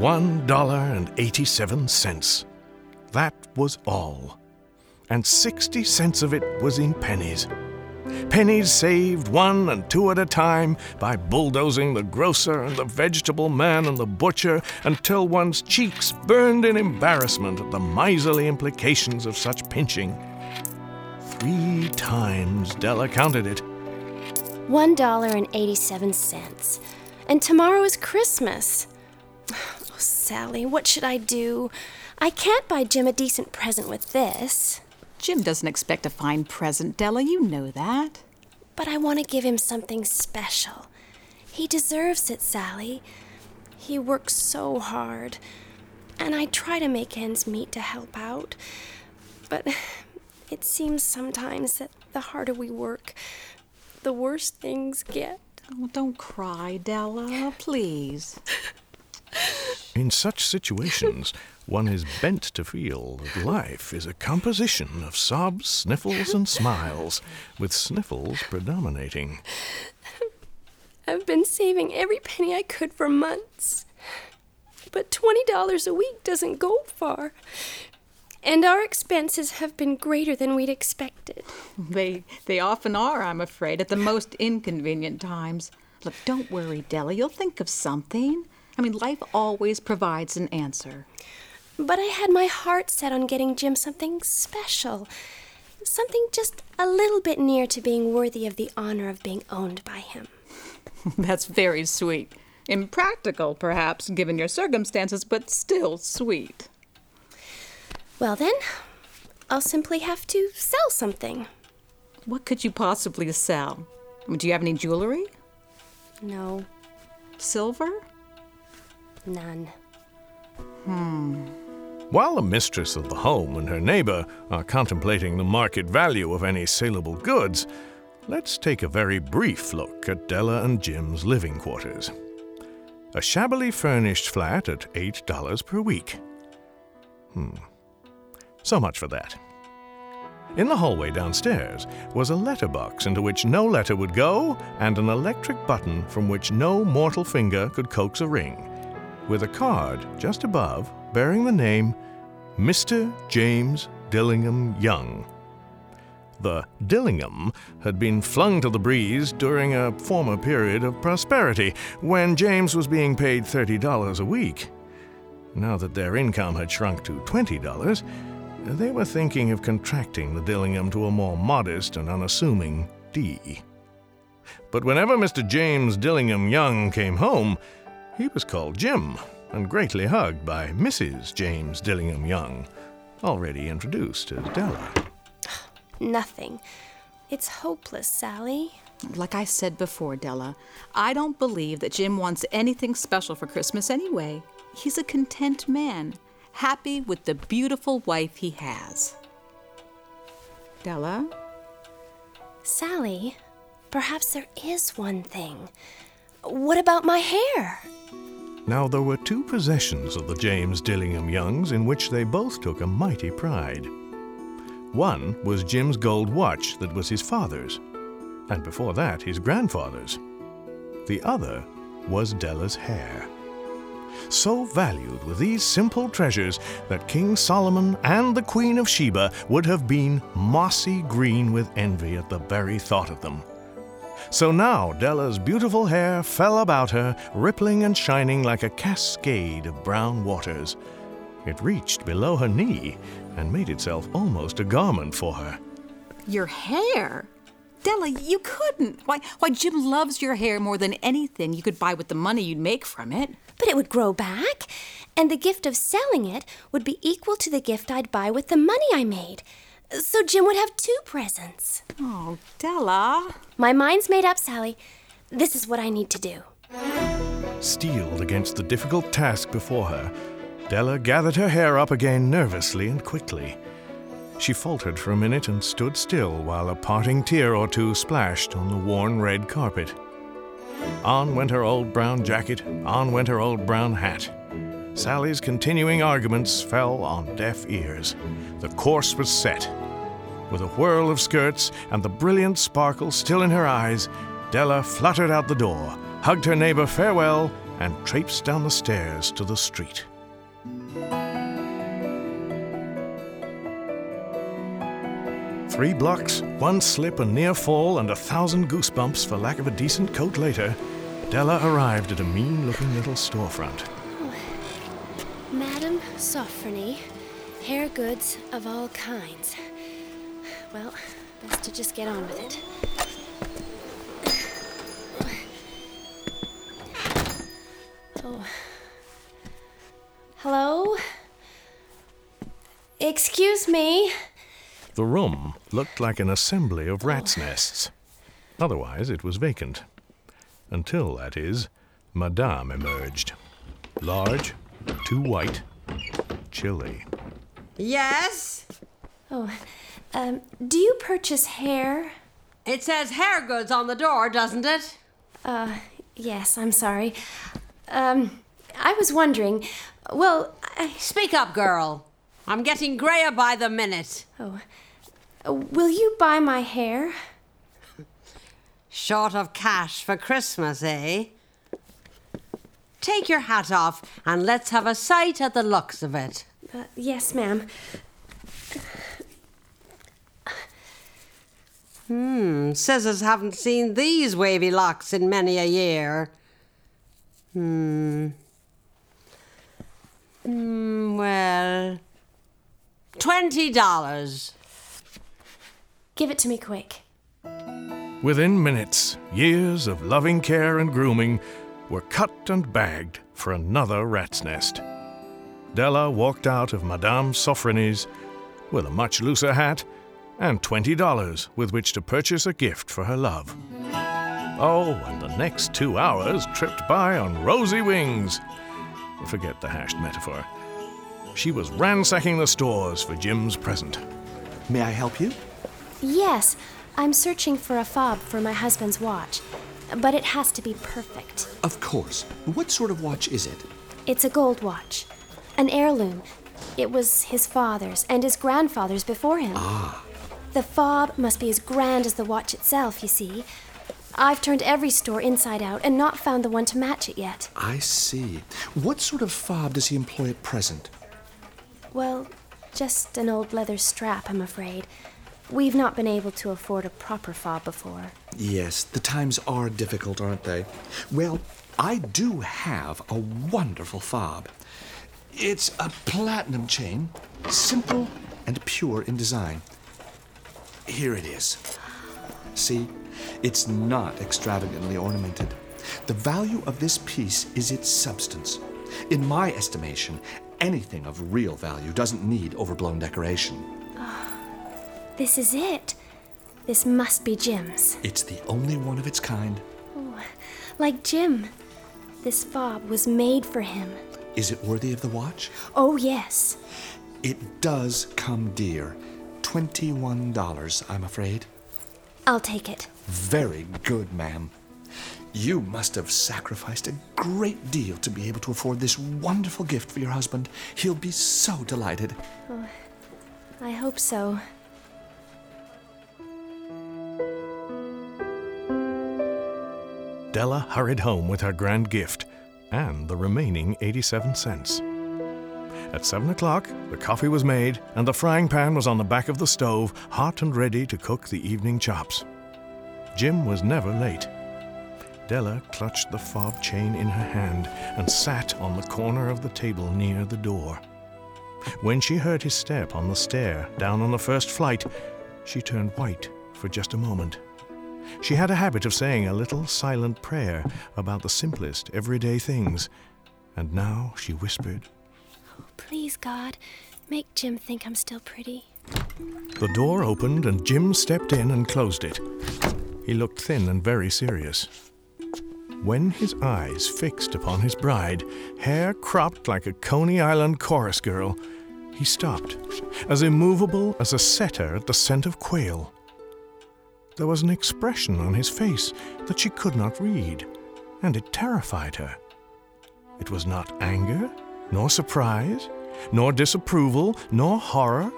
$1.87. That was all. And 60 cents of it was in pennies. Pennies saved one and two at a time by bulldozing the grocer and the vegetable man and the butcher until one's cheeks burned in embarrassment at the miserly implications of such pinching. Three times Della counted it. $1.87. And tomorrow is Christmas. Sally, what should I do? I can't buy Jim a decent present with this. Jim doesn't expect a fine present, Della. You know that. But I want to give him something special. He deserves it, Sally. He works so hard. And I try to make ends meet to help out. But it seems sometimes that the harder we work, the worse things get. Oh, don't cry, Della, please. In such situations, one is bent to feel that life is a composition of sobs, sniffles, and smiles, with sniffles predominating. I've been saving every penny I could for months. But $20 a week doesn't go far. And our expenses have been greater than we'd expected. They they often are, I'm afraid, at the most inconvenient times. Look, don't worry, Della. You'll think of something. I mean, life always provides an answer. But I had my heart set on getting Jim something special. Something just a little bit near to being worthy of the honor of being owned by him. That's very sweet. Impractical, perhaps, given your circumstances, but still sweet. Well, then, I'll simply have to sell something. What could you possibly sell? Do you have any jewelry? No, Silver? None. Hmm. While the mistress of the home and her neighbor are contemplating the market value of any saleable goods, let's take a very brief look at Della and Jim's living quarters. A shabbily furnished flat at $8 per week. Hmm. So much for that. In the hallway downstairs was a letterbox into which no letter would go and an electric button from which no mortal finger could coax a ring, with a card just above bearing the name Mr. James Dillingham Young. The Dillingham had been flung to the breeze during a former period of prosperity when James was being paid $30 a week. Now that their income had shrunk to $20, they were thinking of contracting the Dillingham to a more modest and unassuming D. But whenever Mr. James Dillingham Young came home, he was called Jim and greatly hugged by Mrs. James Dillingham Young, already introduced as Della. Nothing. It's hopeless, Sally. Like I said before, Della, I don't believe that Jim wants anything special for Christmas anyway. He's a content man, happy with the beautiful wife he has. Della? Sally, perhaps there is one thing. What about my hair? Now, there were two possessions of the James Dillingham Youngs in which they both took a mighty pride. One was Jim's gold watch that was his father's, and before that, his grandfather's. The other was Della's hair. So valued were these simple treasures that King Solomon and the Queen of Sheba would have been mossy green with envy at the very thought of them. So now Della's beautiful hair fell about her, rippling and shining like a cascade of brown waters. It reached below her knee and made itself almost a garment for her. Your hair? Della, you couldn't. Why, why, Jim loves your hair more than anything you could buy with the money you'd make from it. But it would grow back, and the gift of selling it would be equal to the gift I'd buy with the money I made. So Jim would have two presents. Oh, Della. My mind's made up, Sally. This is what I need to do. Steeled against the difficult task before her, Della gathered her hair up again nervously and quickly. She faltered for a minute and stood still while a parting tear or two splashed on the worn red carpet. On went her old brown jacket, on went her old brown hat. Sally's continuing arguments fell on deaf ears. The course was set. With a whirl of skirts and the brilliant sparkle still in her eyes, Della fluttered out the door, hugged her neighbor farewell, and traipsed down the stairs to the street. Three blocks, one slip a near fall, and a thousand goosebumps for lack of a decent coat later, Della arrived at a mean looking little storefront. Oh, Madame Sofronie, hair goods of all kinds. Well, best to just get on with it. Oh. Hello? Excuse me. The room looked like an assembly of rats' oh. nests. Otherwise, it was vacant. Until, that is, Madame emerged. Large, too white, chilly. Yes? Oh, um, do you purchase hair? It says hair goods on the door, doesn't it? Uh, yes, I'm sorry. Um, I was wondering. Well, I. Speak up, girl. I'm getting grayer by the minute. Oh. Will you buy my hair? Short of cash for Christmas, eh? Take your hat off and let's have a sight at the looks of it. Uh, yes, ma'am. Hmm, scissors haven't seen these wavy locks in many a year. Hmm. Hmm, well. Twenty dollars. Give it to me quick. Within minutes, years of loving care and grooming were cut and bagged for another rat's nest. Della walked out of Madame Sofronie's with a much looser hat and $20 with which to purchase a gift for her love. Oh, and the next two hours tripped by on rosy wings. Forget the hashed metaphor. She was ransacking the stores for Jim's present. May I help you? Yes, I'm searching for a fob for my husband's watch, but it has to be perfect. Of course. What sort of watch is it? It's a gold watch, an heirloom. It was his father's and his grandfather's before him. Ah. The fob must be as grand as the watch itself, you see. I've turned every store inside out and not found the one to match it yet. I see. What sort of fob does he employ at present? Well, just an old leather strap, I'm afraid. We've not been able to afford a proper fob before. Yes, the times are difficult, aren't they? Well, I do have a wonderful fob. It's a platinum chain, simple and pure in design. Here it is. See, it's not extravagantly ornamented. The value of this piece is its substance. In my estimation, anything of real value doesn't need overblown decoration. Ah, this is it. This must be Jim's. It's the only one of its kind. Oh, like Jim. This fob was made for him. Is it worthy of the watch? Oh, yes. It does come dear. $21, I'm afraid. I'll take it. Very good, ma'am. You must have sacrificed a great deal to be able to afford this wonderful gift for your husband. He'll be so delighted. Oh, I hope so. Della hurried home with her grand gift and the remaining 87 cents. At seven o'clock, the coffee was made and the frying pan was on the back of the stove, hot and ready to cook the evening chops. Jim was never late. Della clutched the fob chain in her hand and sat on the corner of the table near the door. When she heard his step on the stair down on the first flight, she turned white for just a moment. She had a habit of saying a little silent prayer about the simplest everyday things, and now she whispered, Please, God, make Jim think I'm still pretty. The door opened and Jim stepped in and closed it. He looked thin and very serious. When his eyes fixed upon his bride, hair cropped like a Coney Island chorus girl, he stopped, as immovable as a setter at the scent of quail. There was an expression on his face that she could not read, and it terrified her. It was not anger, nor surprise, nor disapproval, nor horror,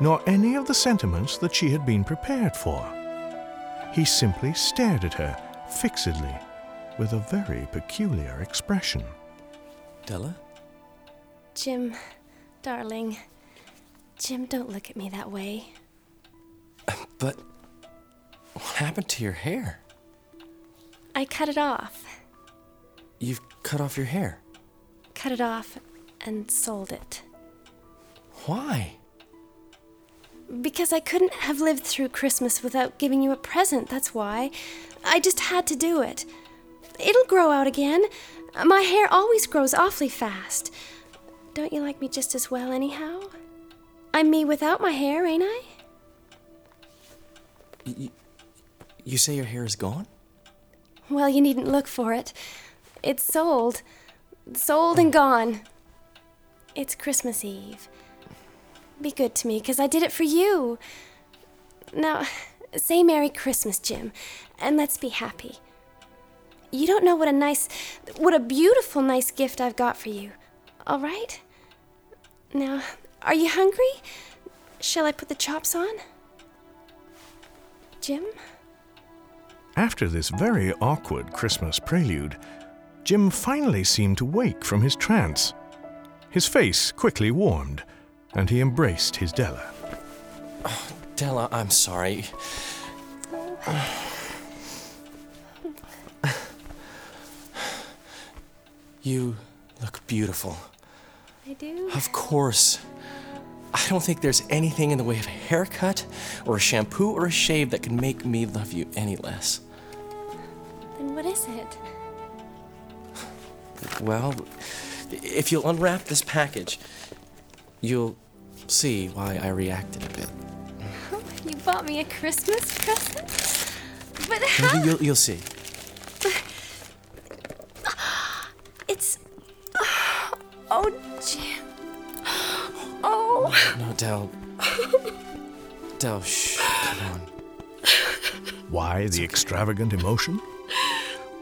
nor any of the sentiments that she had been prepared for. He simply stared at her fixedly with a very peculiar expression. Della? Jim, darling. Jim, don't look at me that way. But what happened to your hair? I cut it off. You've cut off your hair. Cut it off and sold it. Why? Because I couldn't have lived through Christmas without giving you a present, that's why. I just had to do it. It'll grow out again. My hair always grows awfully fast. Don't you like me just as well, anyhow? I'm me without my hair, ain't I? You, you say your hair is gone? Well, you needn't look for it. It's sold. Sold and gone. It's Christmas Eve. Be good to me, 'cause I did it for you. Now, say Merry Christmas, Jim, and let's be happy. You don't know what a nice, what a beautiful, nice gift I've got for you. All right? Now, are you hungry? Shall I put the chops on? Jim? After this very awkward Christmas prelude, Jim finally seemed to wake from his trance. His face quickly warmed, and he embraced his Della. Della, I'm sorry. You look beautiful. I do. Of course. I don't think there's anything in the way of a haircut or a shampoo or a shave that can make me love you any less. Then what is it? Well, if you'll unwrap this package, you'll see why I reacted a bit. You bought me a Christmas present? But Maybe how? you'll, you'll see. It's. Oh, Jim. Oh. No, Del. Del, shh. Come on. Why the extravagant emotion?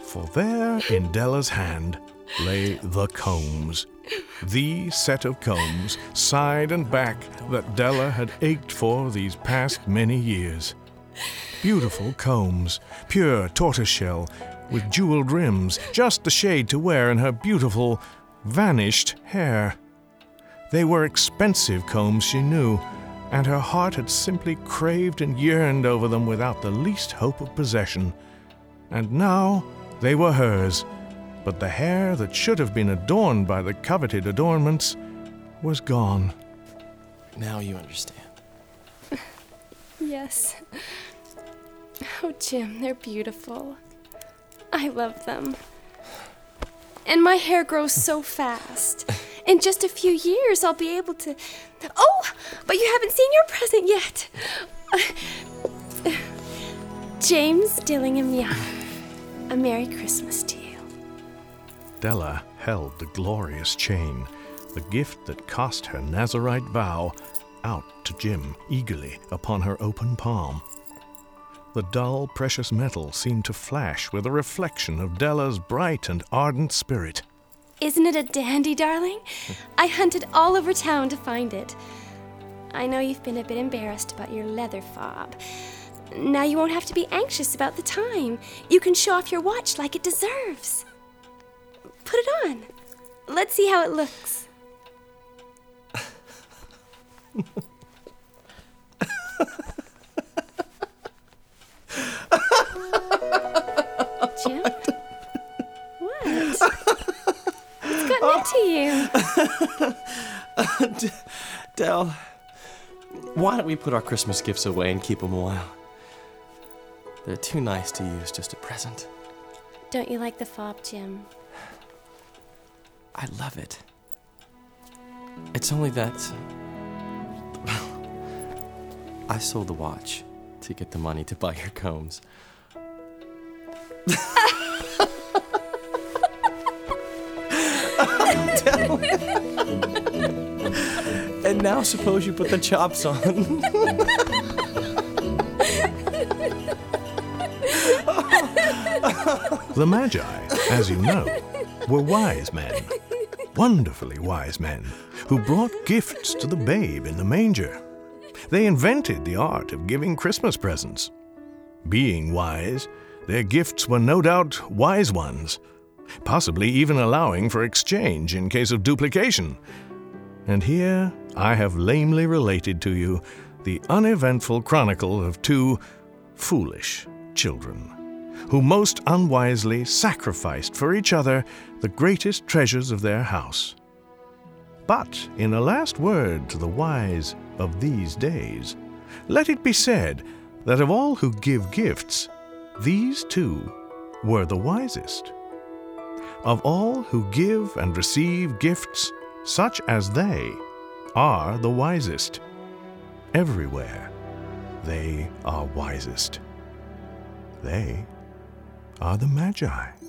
For there in Della's hand lay the combs. The set of combs, side and back, that Della had ached for these past many years. Beautiful combs, pure tortoiseshell, with jeweled rims, just the shade to wear in her beautiful, vanished hair. They were expensive combs, she knew, and her heart had simply craved and yearned over them without the least hope of possession. And now they were hers, but the hair that should have been adorned by the coveted adornments was gone. Now you understand. Yes. Oh, Jim, they're beautiful. I love them. And my hair grows so fast. In just a few years, I'll be able to. Oh, but you haven't seen your present yet. James Dillingham Young. A Merry Christmas to you. Della held the glorious chain, the gift that cost her Nazarite vow, out to Jim eagerly upon her open palm. The dull, precious metal seemed to flash with a reflection of Della's bright and ardent spirit. Isn't it a dandy, darling? I hunted all over town to find it. I know you've been a bit embarrassed about your leather fob. Now you won't have to be anxious about the time. You can show off your watch like it deserves. Put it on. Let's see how it looks. Jim? What? What's gotten oh. into you? Dell, why don't we put our Christmas gifts away and keep them a while? They're too nice to use just a present. Don't you like the fob, Jim? I love it. It's only that. I sold the watch to get the money to buy your combs. and now suppose you put the chops on. The Magi, as you know, were wise men, wonderfully wise men, who brought gifts to the babe in the manger. They invented the art of giving Christmas presents. Being wise, their gifts were no doubt wise ones, possibly even allowing for exchange in case of duplication. And here I have lamely related to you the uneventful chronicle of two foolish children, who most unwisely sacrificed for each other the greatest treasures of their house. But in a last word to the wise of these days, let it be said that of all who give gifts, these two were the wisest. Of all who give and receive gifts such as they are the wisest. Everywhere they are wisest. They are the Magi.